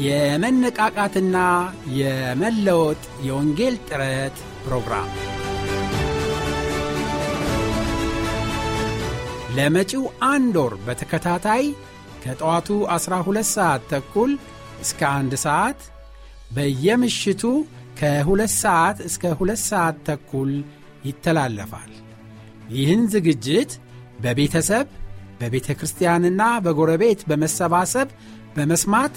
የመነቃቃትና የመለወጥ የወንጌል ጥረት ፕሮግራም ለመጪው አንድ ወር በተከታታይ ከጠዋቱ 12 ሰዓት ተኩል እስከ አንድ ሰዓት በየምሽቱ ከሁለት ሰዓት እስከ ሁለት ሰዓት ተኩል ይተላለፋል። ይህን ዝግጅት በቤተሰብ በቤተ ክርስቲያንና በጎረቤት በመሰባሰብ በመስማት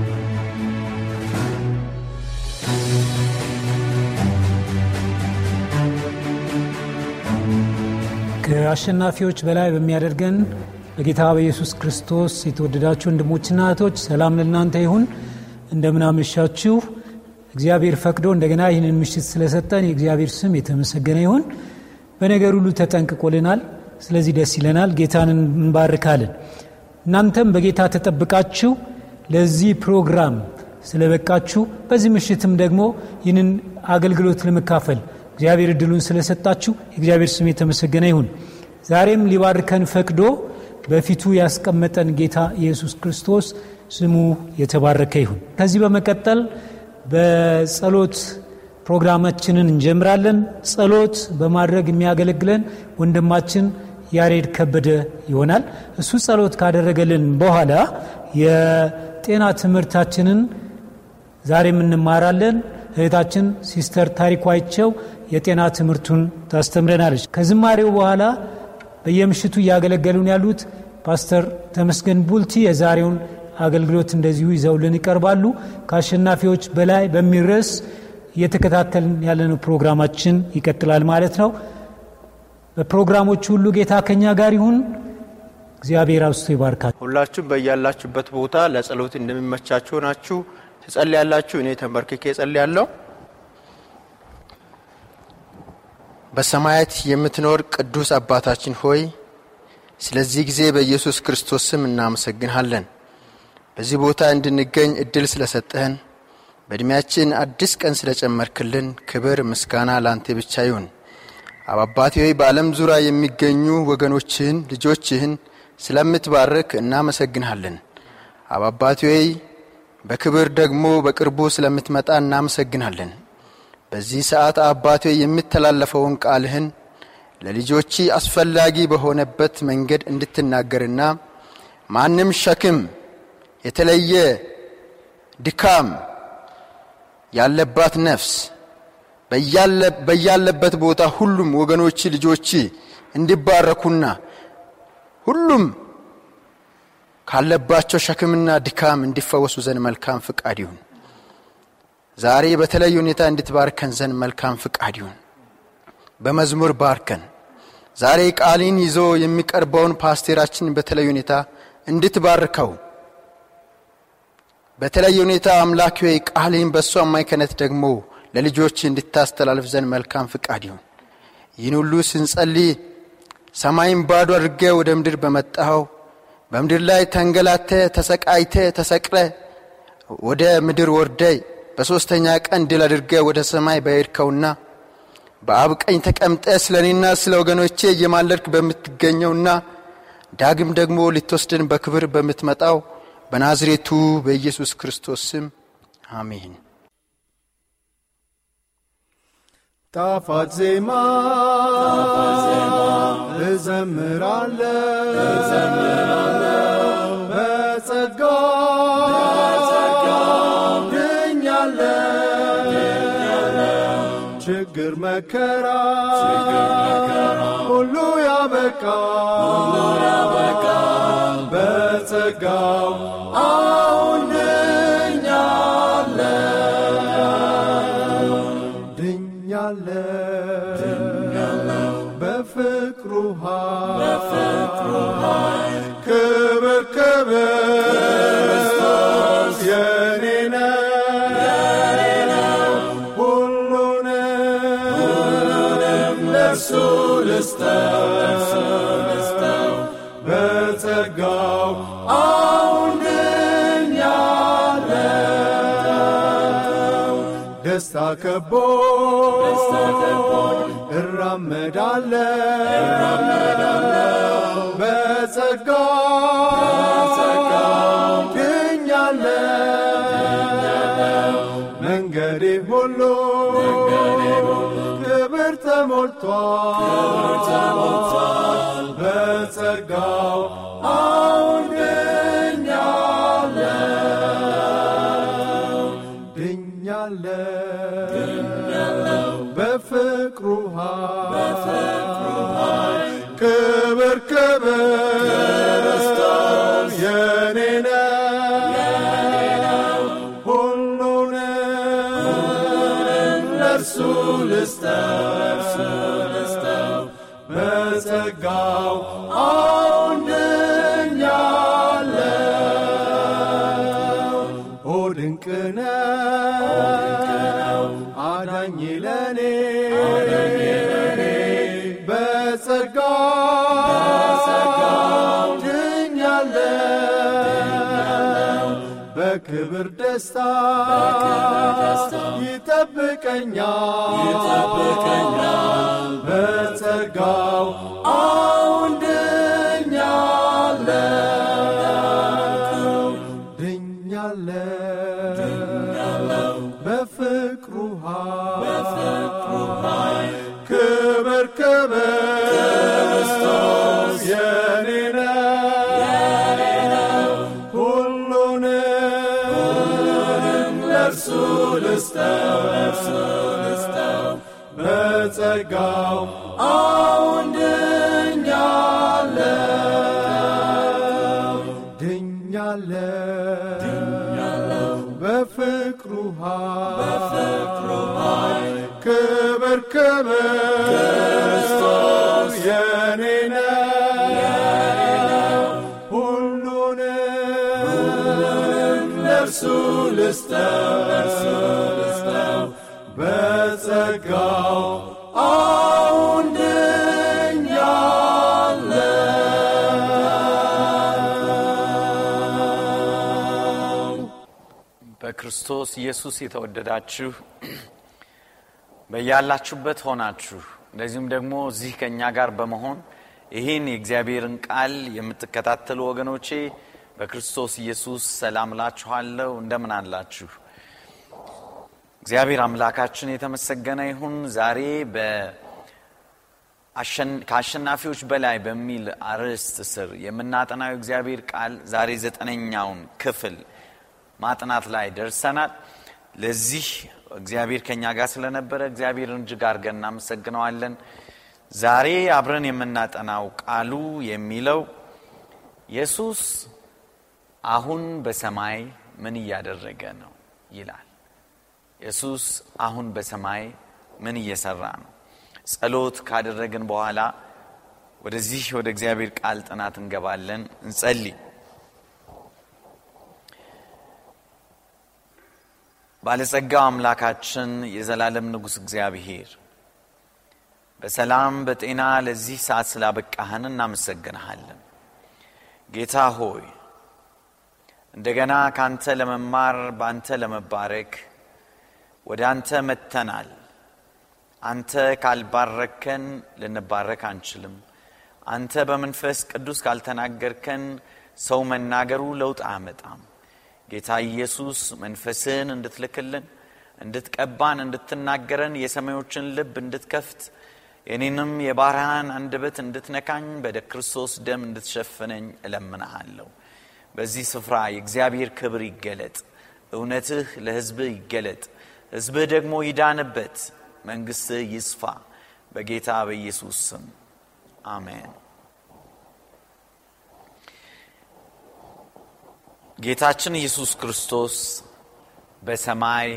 ከአሸናፊዎች በላይ በሚያደርገን በጌታ በኢየሱስ ክርስቶስ የተወደዳችሁ ወንድሞችና እህቶች ሰላም ለእናንተ ይሁን። እንደምናመሻችሁ እግዚአብሔር ፈቅዶ እንደገና ይህንን ምሽት ስለሰጠን የእግዚአብሔር ስም የተመሰገነ ይሁን። በነገር ሁሉ ተጠንቅቆልናል። ስለዚህ ደስ ይለናል። ጌታን እንባርካለን። እናንተም በጌታ ተጠብቃችሁ ለዚህ ፕሮግራም ስለበቃችሁ በዚህ ምሽትም ደግሞ ይህንን አገልግሎት ለመካፈል እግዚአብሔር እድሉን ስለሰጣችሁ የእግዚአብሔር ስም የተመሰገነ ይሁን። ዛሬም ሊባርከን ፈቅዶ በፊቱ ያስቀመጠን ጌታ ኢየሱስ ክርስቶስ ስሙ የተባረከ ይሁን። ከዚህ በመቀጠል በጸሎት ፕሮግራማችንን እንጀምራለን። ጸሎት በማድረግ የሚያገለግለን ወንድማችን ያሬድ ከበደ ይሆናል። እሱ ጸሎት ካደረገልን በኋላ የጤና ትምህርታችንን ዛሬም እንማራለን። እህታችን ሲስተር ታሪኳቸው የጤና ትምህርቱን ታስተምረናለች። ከዝማሬው በኋላ በየምሽቱ እያገለገሉን ያሉት ፓስተር ተመስገን ቡልቲ የዛሬውን አገልግሎት እንደዚሁ ይዘውልን ይቀርባሉ። ከአሸናፊዎች በላይ በሚል ርዕስ እየተከታተልን ያለነው ፕሮግራማችን ይቀጥላል ማለት ነው። በፕሮግራሞች ሁሉ ጌታ ከኛ ጋር ይሁን። እግዚአብሔር አብስቶ ይባርካል። ሁላችሁም በያላችሁበት ቦታ ለጸሎት እንደሚመቻችሁ ናችሁ ትጸልያላችሁ። እኔ ተንበርክኬ እጸልያለሁ። በሰማያት የምትኖር ቅዱስ አባታችን ሆይ ስለዚህ ጊዜ በኢየሱስ ክርስቶስ ስም እናመሰግንሃለን። በዚህ ቦታ እንድንገኝ እድል ስለሰጠህን በዕድሜያችን አዲስ ቀን ስለጨመርክልን ክብር ምስጋና ላንተ ብቻ ይሁን። አባቴ ሆይ በዓለም ዙሪያ የሚገኙ ወገኖችህን ልጆችህን ስለምትባርክ እናመሰግንሃለን። አባቴ ሆይ በክብር ደግሞ በቅርቡ ስለምትመጣ እናመሰግናለን። በዚህ ሰዓት አባቴ የሚተላለፈውን ቃልህን ለልጆች አስፈላጊ በሆነበት መንገድ እንድትናገርና ማንም ሸክም የተለየ ድካም ያለባት ነፍስ በያለበት ቦታ ሁሉም ወገኖች ልጆች እንዲባረኩና ሁሉም ካለባቸው ሸክምና ድካም እንዲፈወሱ ዘንድ መልካም ፍቃድ ይሁን። ዛሬ በተለየ ሁኔታ እንድትባርከን ዘንድ መልካም ፍቃድ ይሁን። በመዝሙር ባርከን። ዛሬ ቃሊን ይዞ የሚቀርበውን ፓስቴራችን በተለየ ሁኔታ እንድትባርከው በተለየ ሁኔታ አምላኪ ወይ ቃሊን በእሱ አማካይነት ደግሞ ለልጆች እንድታስተላልፍ ዘንድ መልካም ፍቃድ ይሁን። ይህን ሁሉ ስንጸልይ ሰማይን ባዶ አድርገ ወደ ምድር በመጣኸው በምድር ላይ ተንገላተ ተሰቃይተ ተሰቅለ ወደ ምድር ወርደ በሦስተኛ ቀን ድል አድርገ ወደ ሰማይ በሄድከውና በአብ ቀኝ ተቀምጠ ስለ እኔና ስለ ወገኖቼ እየማለድክ በምትገኘውና ዳግም ደግሞ ልትወስድን በክብር በምትመጣው በናዝሬቱ በኢየሱስ ክርስቶስ ስም አሜን። ጣፋጭ ዜማ እዘምራለሁ ችግር መከራ ሁሉ ያበቃ በጸጋው ደስታ ከቦ እራመዳለሁ። በጸጋው ድኛለሁ መንገዴ ሁሉ ክብር ተሞልቷል በክብር ደስታ ይጠብቀኛል ለእርሱ ልስጠው በጸጋው አሁን ድኛለሁ በክርስቶስ ኢየሱስ የተወደዳችሁ በያላችሁበት ሆናችሁ እንደዚሁም ደግሞ እዚህ ከእኛ ጋር በመሆን ይህን የእግዚአብሔርን ቃል የምትከታተሉ ወገኖቼ በክርስቶስ ኢየሱስ ሰላም ላችኋለሁ እንደምን አላችሁ? እግዚአብሔር አምላካችን የተመሰገነ ይሁን። ዛሬ ከአሸናፊዎች በላይ በሚል አርዕስት ስር የምናጠናው እግዚአብሔር ቃል ዛሬ ዘጠነኛውን ክፍል ማጥናት ላይ ደርሰናል። ለዚህ እግዚአብሔር ከኛ ጋር ስለነበረ እግዚአብሔርን እጅግ አድርገን እናመሰግነዋለን። ዛሬ አብረን የምናጠናው ቃሉ የሚለው ኢየሱስ አሁን በሰማይ ምን እያደረገ ነው ይላል። ኢየሱስ አሁን በሰማይ ምን እየሰራ ነው? ጸሎት ካደረግን በኋላ ወደዚህ ወደ እግዚአብሔር ቃል ጥናት እንገባለን። እንጸልይ። ባለጸጋው አምላካችን የዘላለም ንጉሥ እግዚአብሔር በሰላም በጤና ለዚህ ሰዓት ስላበቃህን እናመሰግንሃለን። ጌታ ሆይ እንደገና ካንተ ለመማር በአንተ ለመባረክ ወደ አንተ መጥተናል። አንተ ካልባረከን ልንባረክ አንችልም። አንተ በመንፈስ ቅዱስ ካልተናገርከን ሰው መናገሩ ለውጥ አያመጣም። ጌታ ኢየሱስ መንፈስህን እንድትልክልን እንድትቀባን እንድትናገረን የሰማዮችን ልብ እንድትከፍት የኔንም የባርሃን አንደበት እንድትነካኝ በደ ክርስቶስ ደም እንድትሸፍነኝ እለምንሃለሁ በዚህ ስፍራ የእግዚአብሔር ክብር ይገለጥ እውነትህ ለህዝብህ ይገለጥ ህዝብህ ደግሞ ይዳንበት መንግሥትህ ይስፋ በጌታ በኢየሱስ ስም አሜን። ጌታችን ኢየሱስ ክርስቶስ በሰማይ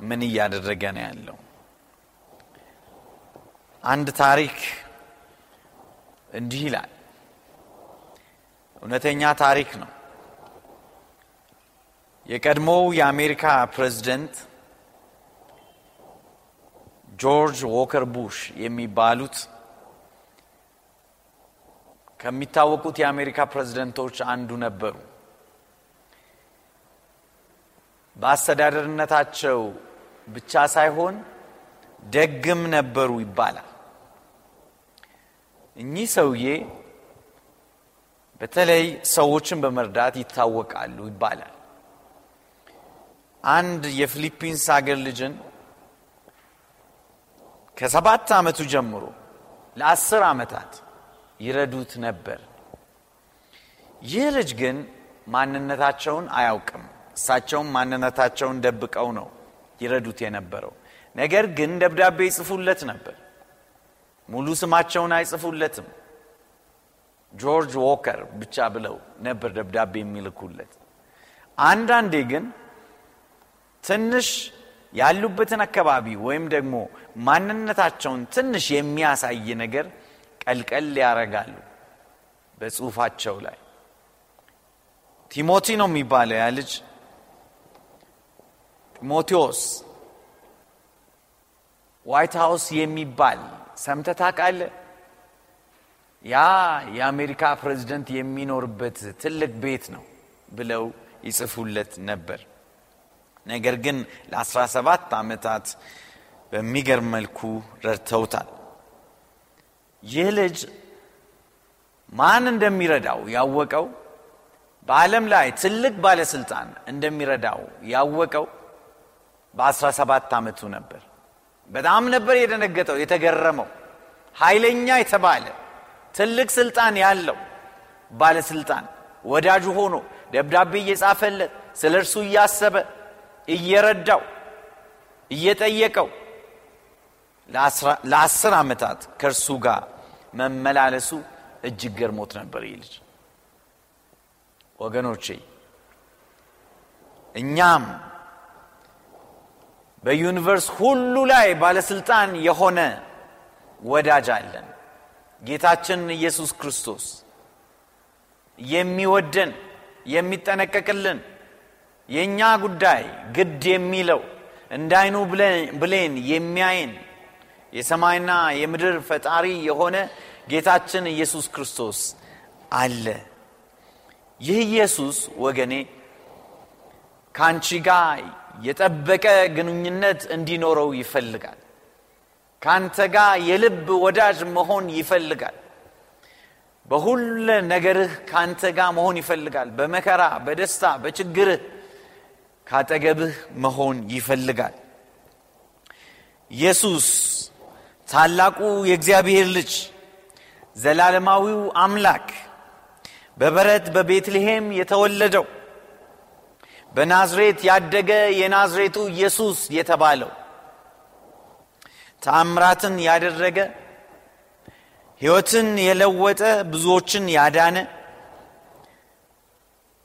ምን እያደረገ ነው ያለው? አንድ ታሪክ እንዲህ ይላል። እውነተኛ ታሪክ ነው። የቀድሞው የአሜሪካ ፕሬዝደንት ጆርጅ ዎከር ቡሽ የሚባሉት ከሚታወቁት የአሜሪካ ፕሬዝደንቶች አንዱ ነበሩ። በአስተዳደርነታቸው ብቻ ሳይሆን ደግም ነበሩ ይባላል። እኚህ ሰውዬ በተለይ ሰዎችን በመርዳት ይታወቃሉ ይባላል። አንድ የፊሊፒንስ ሀገር ልጅን ከሰባት ዓመቱ ጀምሮ ለአስር ዓመታት ይረዱት ነበር። ይህ ልጅ ግን ማንነታቸውን አያውቅም። እሳቸውም ማንነታቸውን ደብቀው ነው ይረዱት የነበረው። ነገር ግን ደብዳቤ ይጽፉለት ነበር። ሙሉ ስማቸውን አይጽፉለትም። ጆርጅ ዎከር ብቻ ብለው ነበር ደብዳቤ የሚልኩለት። አንዳንዴ ግን ትንሽ ያሉበትን አካባቢ ወይም ደግሞ ማንነታቸውን ትንሽ የሚያሳይ ነገር ቀልቀል ያደርጋሉ በጽሁፋቸው ላይ። ቲሞቲ ነው የሚባለው ያ ልጅ ጢሞቴዎስ ዋይት ሃውስ የሚባል ሰምተህ ታውቃለህ? ያ የአሜሪካ ፕሬዝደንት የሚኖርበት ትልቅ ቤት ነው ብለው ይጽፉለት ነበር። ነገር ግን ለ17 ዓመታት በሚገርም መልኩ ረድተውታል። ይህ ልጅ ማን እንደሚረዳው ያወቀው በዓለም ላይ ትልቅ ባለስልጣን እንደሚረዳው ያወቀው በ17 ዓመቱ ነበር። በጣም ነበር የደነገጠው የተገረመው። ኃይለኛ የተባለ ትልቅ ስልጣን ያለው ባለስልጣን ወዳጁ ሆኖ ደብዳቤ እየጻፈለት ስለ እርሱ እያሰበ እየረዳው እየጠየቀው ለአስር ዓመታት ከእርሱ ጋር መመላለሱ እጅግ ገርሞት ነበር ይህ ልጅ። ወገኖቼ እኛም በዩኒቨርስ ሁሉ ላይ ባለስልጣን የሆነ ወዳጅ አለን። ጌታችን ኢየሱስ ክርስቶስ የሚወደን የሚጠነቀቅልን የእኛ ጉዳይ ግድ የሚለው እንዳይኑ ብሌን የሚያይን የሰማይና የምድር ፈጣሪ የሆነ ጌታችን ኢየሱስ ክርስቶስ አለ። ይህ ኢየሱስ ወገኔ ከአንቺ ጋር የጠበቀ ግንኙነት እንዲኖረው ይፈልጋል። ከአንተ ጋር የልብ ወዳጅ መሆን ይፈልጋል። በሁለ ነገርህ ከአንተ ጋር መሆን ይፈልጋል። በመከራ፣ በደስታ፣ በችግርህ ካጠገብህ መሆን ይፈልጋል። ኢየሱስ ታላቁ የእግዚአብሔር ልጅ ዘላለማዊው አምላክ በበረት በቤትልሔም የተወለደው በናዝሬት ያደገ የናዝሬቱ ኢየሱስ የተባለው ተአምራትን ያደረገ ሕይወትን የለወጠ ብዙዎችን ያዳነ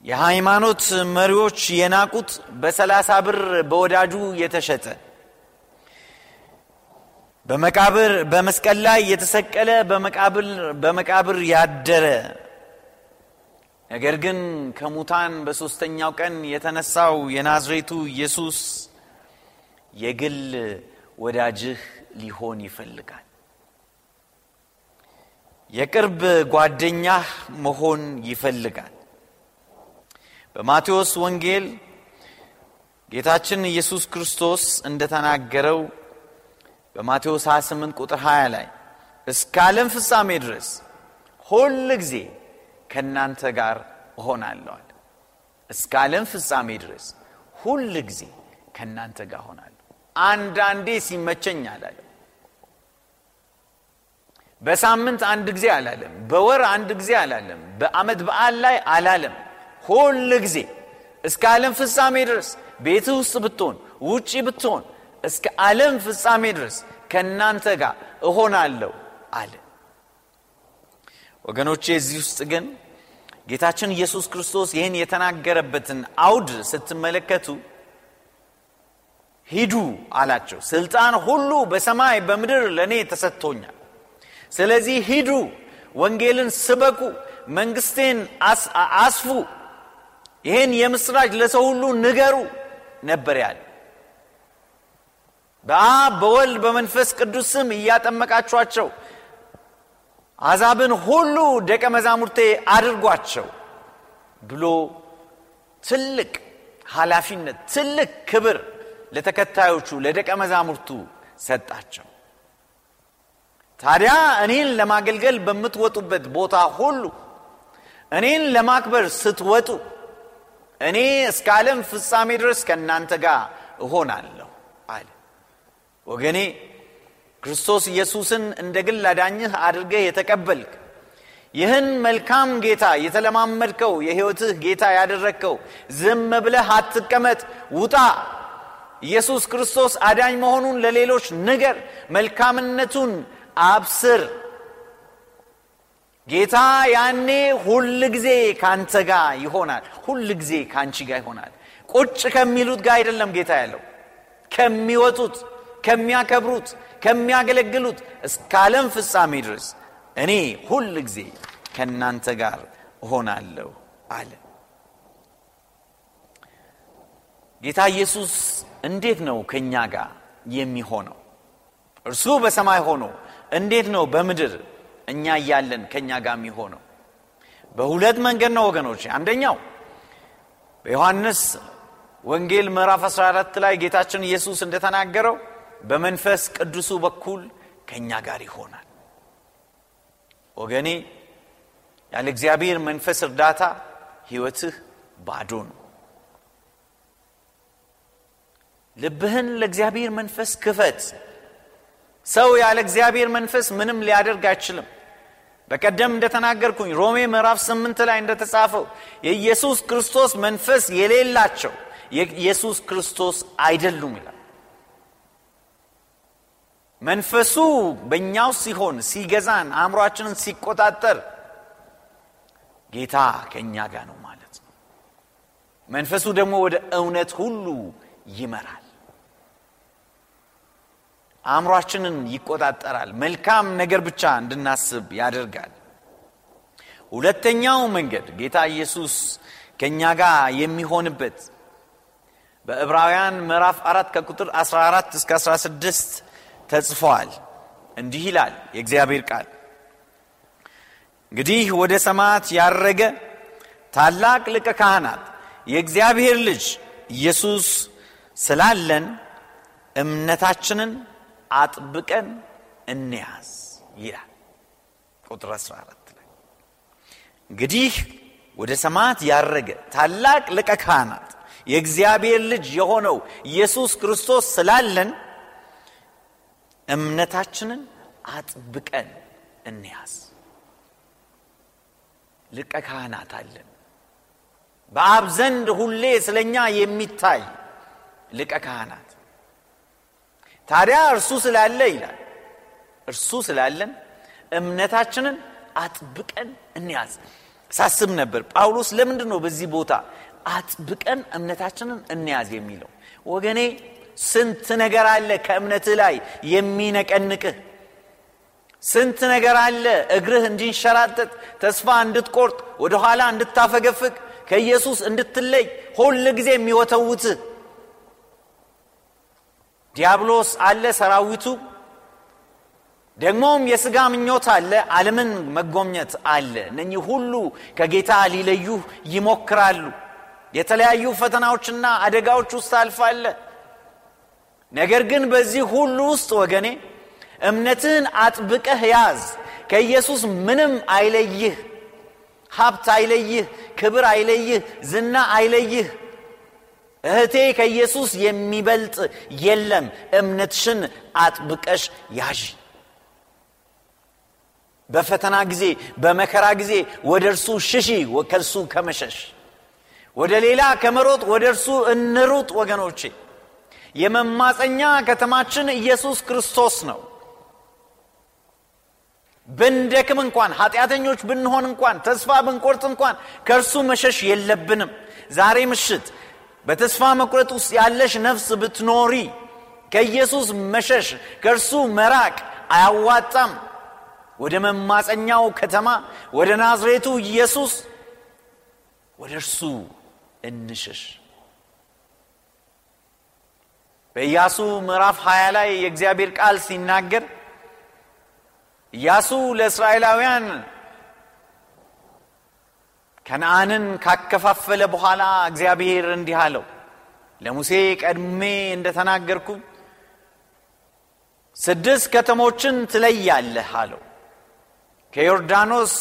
የሃይማኖት መሪዎች የናቁት በሰላሳ ብር በወዳጁ የተሸጠ በመቃብር በመስቀል ላይ የተሰቀለ በመቃብር ያደረ ነገር ግን ከሙታን በሦስተኛው ቀን የተነሳው የናዝሬቱ ኢየሱስ የግል ወዳጅህ ሊሆን ይፈልጋል። የቅርብ ጓደኛህ መሆን ይፈልጋል። በማቴዎስ ወንጌል ጌታችን ኢየሱስ ክርስቶስ እንደተናገረው በማቴዎስ 28 ቁጥር 20 ላይ እስከ ዓለም ፍጻሜ ድረስ ሁል ጊዜ ከእናንተ ጋር እሆናለዋል። እስከ ዓለም ፍጻሜ ድረስ ሁል ጊዜ ከእናንተ ጋር እሆናለሁ። አንዳንዴ ሲመቸኝ አላለም። በሳምንት አንድ ጊዜ አላለም። በወር አንድ ጊዜ አላለም። በዓመት በዓል ላይ አላለም። ሁል ጊዜ እስከ ዓለም ፍጻሜ ድረስ ቤት ውስጥ ብትሆን፣ ውጪ ብትሆን፣ እስከ ዓለም ፍጻሜ ድረስ ከእናንተ ጋር እሆናለሁ አለ። ወገኖቼ እዚህ ውስጥ ግን ጌታችን ኢየሱስ ክርስቶስ ይህን የተናገረበትን አውድ ስትመለከቱ ሂዱ አላቸው። ስልጣን ሁሉ በሰማይ በምድር ለእኔ ተሰጥቶኛል። ስለዚህ ሂዱ ወንጌልን ስበኩ መንግስቴን አስፉ ይህን የምስራች ለሰው ሁሉ ንገሩ ነበር ያለ። በአብ በወልድ በመንፈስ ቅዱስ ስም እያጠመቃችኋቸው አዛብን ሁሉ ደቀ መዛሙርቴ አድርጓቸው ብሎ ትልቅ ኃላፊነት ትልቅ ክብር ለተከታዮቹ ለደቀ መዛሙርቱ ሰጣቸው። ታዲያ እኔን ለማገልገል በምትወጡበት ቦታ ሁሉ እኔን ለማክበር ስትወጡ እኔ እስከ ዓለም ፍጻሜ ድረስ ከእናንተ ጋር እሆናለሁ አለ። ወገኔ ክርስቶስ ኢየሱስን እንደ ግል አዳኝህ አድርገህ የተቀበልክ ይህን መልካም ጌታ የተለማመድከው የሕይወትህ ጌታ ያደረግከው ዝም ብለህ አትቀመጥ ውጣ! ኢየሱስ ክርስቶስ አዳኝ መሆኑን ለሌሎች ንገር መልካምነቱን አብስር ጌታ ያኔ ሁል ጊዜ ካንተ ጋር ይሆናል። ሁል ጊዜ ካንቺ ጋር ይሆናል። ቁጭ ከሚሉት ጋር አይደለም ጌታ ያለው። ከሚወጡት ከሚያከብሩት ከሚያገለግሉት እስከ ዓለም ፍጻሜ ድረስ እኔ ሁል ጊዜ ከእናንተ ጋር እሆናለሁ አለ። ጌታ ኢየሱስ እንዴት ነው ከእኛ ጋር የሚሆነው? እርሱ በሰማይ ሆኖ እንዴት ነው በምድር እኛ እያለን ከእኛ ጋር የሚሆነው? በሁለት መንገድ ነው ወገኖች አንደኛው በዮሐንስ ወንጌል ምዕራፍ 14 ላይ ጌታችን ኢየሱስ እንደተናገረው በመንፈስ ቅዱሱ በኩል ከእኛ ጋር ይሆናል። ወገኔ ያለ እግዚአብሔር መንፈስ እርዳታ ህይወትህ ባዶ ነው። ልብህን ለእግዚአብሔር መንፈስ ክፈት። ሰው ያለ እግዚአብሔር መንፈስ ምንም ሊያደርግ አይችልም በቀደም እንደተናገርኩኝ ሮሜ ምዕራፍ ስምንት ላይ እንደተጻፈው የኢየሱስ ክርስቶስ መንፈስ የሌላቸው የኢየሱስ ክርስቶስ አይደሉም ይላል። መንፈሱ በእኛው ሲሆን ሲገዛን አእምሯችንን ሲቆጣጠር ጌታ ከእኛ ጋር ነው ማለት ነው። መንፈሱ ደግሞ ወደ እውነት ሁሉ ይመራል አእምሯችንን ይቆጣጠራል። መልካም ነገር ብቻ እንድናስብ ያደርጋል። ሁለተኛው መንገድ ጌታ ኢየሱስ ከእኛ ጋር የሚሆንበት በዕብራውያን ምዕራፍ አራት ከቁጥር 14 እስከ 16 ተጽፏል። እንዲህ ይላል የእግዚአብሔር ቃል። እንግዲህ ወደ ሰማያት ያረገ ታላቅ ልቀ ካህናት የእግዚአብሔር ልጅ ኢየሱስ ስላለን እምነታችንን አጥብቀን እንያዝ ይላል። ቁጥር 14 ላይ እንግዲህ ወደ ሰማያት ያረገ ታላቅ ልቀ ካህናት የእግዚአብሔር ልጅ የሆነው ኢየሱስ ክርስቶስ ስላለን እምነታችንን አጥብቀን እንያዝ። ልቀ ካህናት አለን። በአብ ዘንድ ሁሌ ስለኛ የሚታይ ልቀ ካህናት ታዲያ እርሱ ስላለ ይላል። እርሱ ስላለን እምነታችንን አጥብቀን እንያዝ። ሳስብ ነበር ጳውሎስ ለምንድን ነው በዚህ ቦታ አጥብቀን እምነታችንን እንያዝ የሚለው? ወገኔ ስንት ነገር አለ ከእምነትህ ላይ የሚነቀንቅህ? ስንት ነገር አለ እግርህ እንዲንሸራጠጥ ተስፋ እንድትቆርጥ ወደኋላ እንድታፈገፍግ ከኢየሱስ እንድትለይ ሁል ጊዜ የሚወተውትህ ዲያብሎስ አለ ሰራዊቱ። ደግሞም የሥጋ ምኞት አለ ዓለምን መጎምኘት አለ። እነኚህ ሁሉ ከጌታ ሊለዩህ ይሞክራሉ። የተለያዩ ፈተናዎችና አደጋዎች ውስጥ አልፋለ። ነገር ግን በዚህ ሁሉ ውስጥ ወገኔ እምነትህን አጥብቀህ ያዝ። ከኢየሱስ ምንም አይለይህ ሀብት አይለይህ ክብር አይለይህ ዝና አይለይህ እህቴ ከኢየሱስ የሚበልጥ የለም። እምነትሽን አጥብቀሽ ያዥ። በፈተና ጊዜ በመከራ ጊዜ ወደ እርሱ ሽሺ ከእርሱ ከመሸሽ። ወደ ሌላ ከመሮጥ ወደ እርሱ እንሩጥ ወገኖቼ። የመማፀኛ ከተማችን ኢየሱስ ክርስቶስ ነው። ብንደክም እንኳን ኃጢአተኞች ብንሆን እንኳን ተስፋ ብንቆርጥ እንኳን ከእርሱ መሸሽ የለብንም። ዛሬ ምሽት በተስፋ መቁረጥ ውስጥ ያለሽ ነፍስ ብትኖሪ ከኢየሱስ መሸሽ ከእርሱ መራቅ አያዋጣም። ወደ መማፀኛው ከተማ ወደ ናዝሬቱ ኢየሱስ ወደ እርሱ እንሽሽ በኢያሱ ምዕራፍ 20 ላይ የእግዚአብሔር ቃል ሲናገር ኢያሱ ለእስራኤላውያን ከነአንን ካከፋፈለ በኋላ እግዚአብሔር እንዲህ አለው። ለሙሴ ቀድሜ እንደተናገርኩ ስድስት ከተሞችን ትለያለህ አለው። ከዮርዳኖስ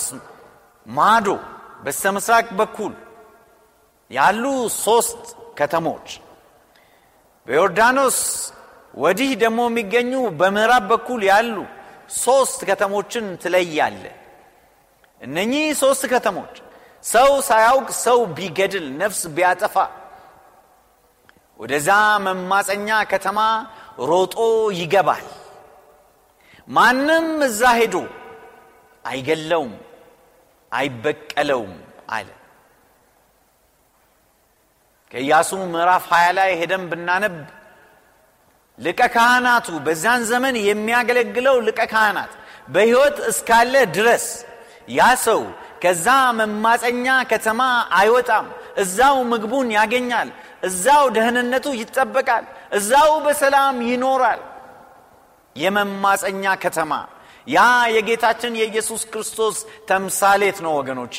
ማዶ በስተ ምስራቅ በኩል ያሉ ሶስት ከተሞች በዮርዳኖስ ወዲህ ደግሞ የሚገኙ በምዕራብ በኩል ያሉ ሶስት ከተሞችን ትለያለ እነኚህ ሶስት ከተሞች ሰው ሳያውቅ ሰው ቢገድል ነፍስ ቢያጠፋ ወደዛ መማፀኛ ከተማ ሮጦ ይገባል። ማንም እዛ ሄዶ አይገለውም አይበቀለውም አለ። ከኢያሱ ምዕራፍ 20 ላይ ሄደን ብናነብ ልቀ ካህናቱ በዛን ዘመን የሚያገለግለው ልቀ ካህናት በሕይወት እስካለ ድረስ ያ ሰው ከዛ መማፀኛ ከተማ አይወጣም። እዛው ምግቡን ያገኛል። እዛው ደህንነቱ ይጠበቃል። እዛው በሰላም ይኖራል። የመማፀኛ ከተማ። ያ የጌታችን የኢየሱስ ክርስቶስ ተምሳሌት ነው ወገኖቼ።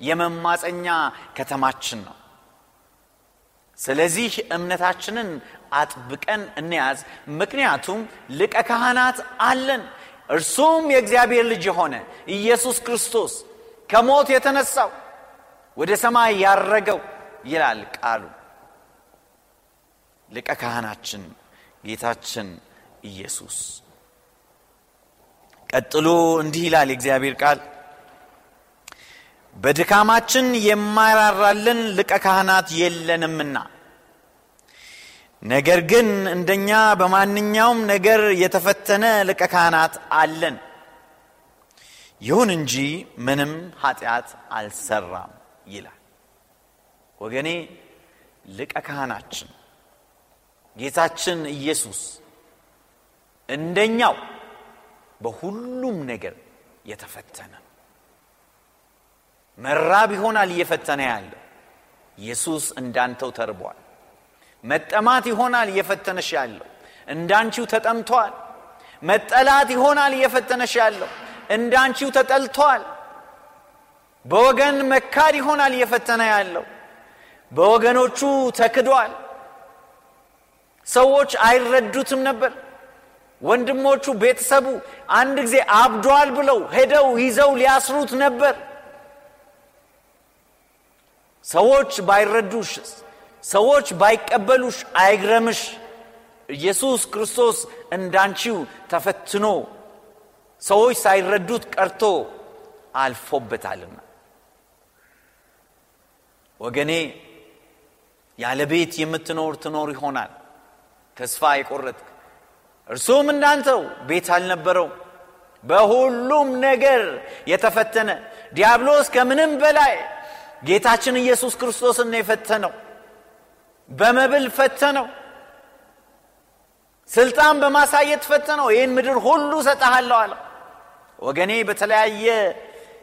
የመማፀኛ ከተማችን ነው። ስለዚህ እምነታችንን አጥብቀን እንያዝ። ምክንያቱም ልቀ ካህናት አለን። እርሱም የእግዚአብሔር ልጅ የሆነ ኢየሱስ ክርስቶስ ከሞት የተነሳው ወደ ሰማይ ያረገው ይላል ቃሉ። ልቀ ካህናችን ጌታችን ኢየሱስ ቀጥሎ እንዲህ ይላል የእግዚአብሔር ቃል በድካማችን የማይራራልን ልቀ ካህናት የለንምና ነገር ግን እንደኛ በማንኛውም ነገር የተፈተነ ልቀ ካህናት አለን ይሁን እንጂ ምንም ኃጢአት አልሰራም ይላል። ወገኔ ልቀ ካህናችን ጌታችን ኢየሱስ እንደኛው በሁሉም ነገር የተፈተነ መራብ ይሆናል እየፈተነ ያለው። ኢየሱስ እንዳንተው ተርቧል። መጠማት ይሆናል እየፈተነሽ ያለው። እንዳንቺው ተጠምቷል። መጠላት ይሆናል እየፈተነሽ ያለው እንዳንቺው ተጠልቷል። በወገን መካድ ይሆናል እየፈተነ ያለው። በወገኖቹ ተክዷል። ሰዎች አይረዱትም ነበር። ወንድሞቹ ቤተሰቡ አንድ ጊዜ አብዷል ብለው ሄደው ይዘው ሊያስሩት ነበር። ሰዎች ባይረዱሽ ሰዎች ባይቀበሉሽ አይግረምሽ። ኢየሱስ ክርስቶስ እንዳንቺው ተፈትኖ ሰዎች ሳይረዱት ቀርቶ አልፎበታልና። ወገኔ ያለ ቤት የምትኖር ትኖር ይሆናል። ተስፋ የቆረጥክ። እርሱም እንዳንተው ቤት አልነበረው። በሁሉም ነገር የተፈተነ። ዲያብሎስ ከምንም በላይ ጌታችን ኢየሱስ ክርስቶስን ነው የፈተነው። በመብል ፈተነው። ስልጣን በማሳየት ፈተነው። ይህን ምድር ሁሉ ሰጠሃለሁ አለ ወገኔ በተለያየ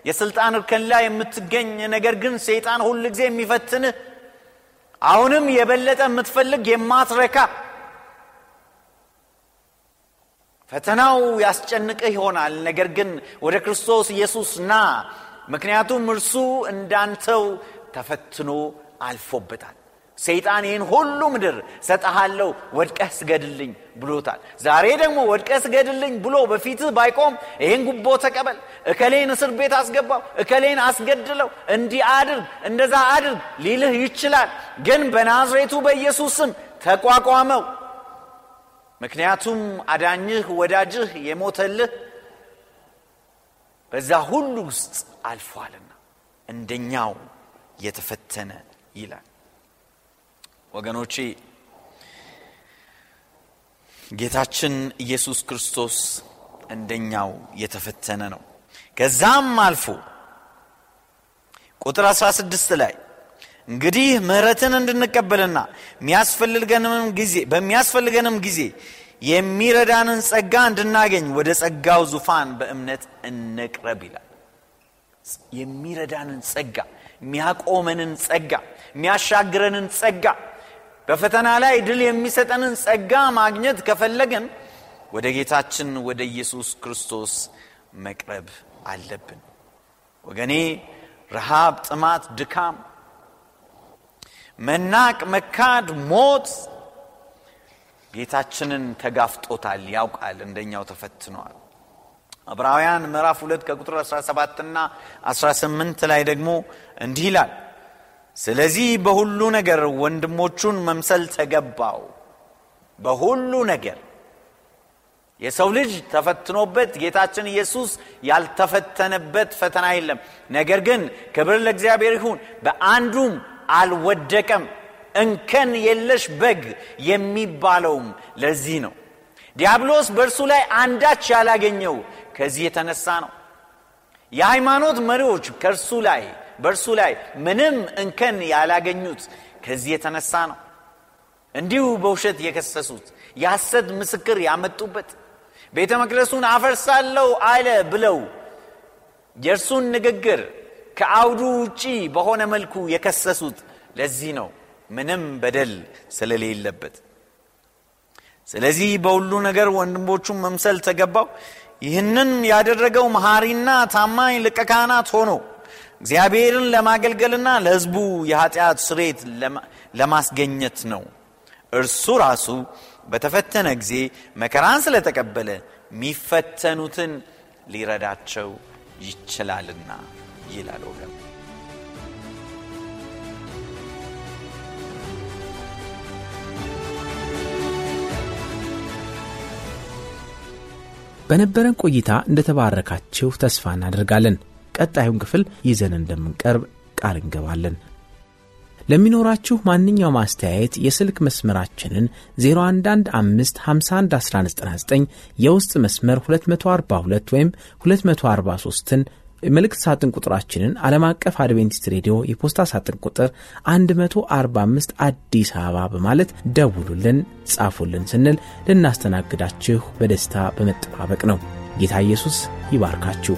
የስልጣን እርከን ላይ የምትገኝ ነገር ግን ሰይጣን ሁል ጊዜ የሚፈትንህ አሁንም የበለጠ የምትፈልግ የማትረካ ፈተናው ያስጨንቅህ ይሆናል። ነገር ግን ወደ ክርስቶስ ኢየሱስ ና ምክንያቱም እርሱ እንዳንተው ተፈትኖ አልፎበታል ሰይጣን ይህን ሁሉ ምድር ሰጠሃለው ወድቀህ ስገድልኝ ብሎታል። ዛሬ ደግሞ ወድቀህ ስገድልኝ ብሎ በፊትህ ባይቆም ይህን ጉቦ ተቀበል እከሌን እስር ቤት አስገባው እከሌን አስገድለው እንዲህ አድርግ እንደዛ አድርግ ሊልህ ይችላል። ግን በናዝሬቱ በኢየሱስ ስም ተቋቋመው። ምክንያቱም አዳኝህ ወዳጅህ የሞተልህ በዛ ሁሉ ውስጥ አልፏልና እንደኛው የተፈተነ ይላል ወገኖቼ ጌታችን ኢየሱስ ክርስቶስ እንደኛው የተፈተነ ነው። ከዛም አልፎ ቁጥር 16 ላይ እንግዲህ ምህረትን እንድንቀበልና በሚያስፈልገንም ጊዜ የሚረዳንን ጸጋ እንድናገኝ ወደ ጸጋው ዙፋን በእምነት እንቅረብ ይላል። የሚረዳንን ጸጋ የሚያቆመንን ጸጋ የሚያሻግረንን ጸጋ በፈተና ላይ ድል የሚሰጠንን ጸጋ ማግኘት ከፈለግን ወደ ጌታችን ወደ ኢየሱስ ክርስቶስ መቅረብ አለብን። ወገኔ ረሃብ ጥማት ድካም መናቅ መካድ ሞት ጌታችንን ተጋፍጦታል ያውቃል እንደኛው ተፈትነዋል ዕብራውያን ምዕራፍ 2 ከቁጥር 17 ና 18 ላይ ደግሞ እንዲህ ይላል ስለዚህ በሁሉ ነገር ወንድሞቹን መምሰል ተገባው። በሁሉ ነገር የሰው ልጅ ተፈትኖበት ጌታችን ኢየሱስ ያልተፈተነበት ፈተና የለም። ነገር ግን ክብር ለእግዚአብሔር ይሁን በአንዱም አልወደቀም። እንከን የለሽ በግ የሚባለውም ለዚህ ነው። ዲያብሎስ በእርሱ ላይ አንዳች ያላገኘው ከዚህ የተነሳ ነው። የሃይማኖት መሪዎች ከእርሱ ላይ በእርሱ ላይ ምንም እንከን ያላገኙት ከዚህ የተነሳ ነው። እንዲሁ በውሸት የከሰሱት የሐሰት ምስክር ያመጡበት ቤተ መቅደሱን አፈርሳለሁ አለ ብለው የእርሱን ንግግር ከአውዱ ውጪ በሆነ መልኩ የከሰሱት ለዚህ ነው። ምንም በደል ስለሌለበት። ስለዚህ በሁሉ ነገር ወንድሞቹን መምሰል ተገባው። ይህንን ያደረገው መሐሪና ታማኝ ልቀ ካህናት ሆኖ እግዚአብሔርን ለማገልገልና ለሕዝቡ የኃጢአት ስሬት ለማስገኘት ነው። እርሱ ራሱ በተፈተነ ጊዜ መከራን ስለተቀበለ የሚፈተኑትን ሊረዳቸው ይችላልና ይላል ወገን። በነበረን ቆይታ እንደተባረካችሁ ተስፋ እናደርጋለን ቀጣዩን ክፍል ይዘን እንደምንቀርብ ቃል እንገባለን ለሚኖራችሁ ማንኛውም አስተያየት የስልክ መስመራችንን 0115511199 የውስጥ መስመር 242 ወይም 243ን መልእክት ሳጥን ቁጥራችንን ዓለም አቀፍ አድቬንቲስት ሬዲዮ የፖስታ ሳጥን ቁጥር 145 አዲስ አበባ በማለት ደውሉልን፣ ጻፉልን ስንል ልናስተናግዳችሁ በደስታ በመጠባበቅ ነው። ጌታ ኢየሱስ ይባርካችሁ።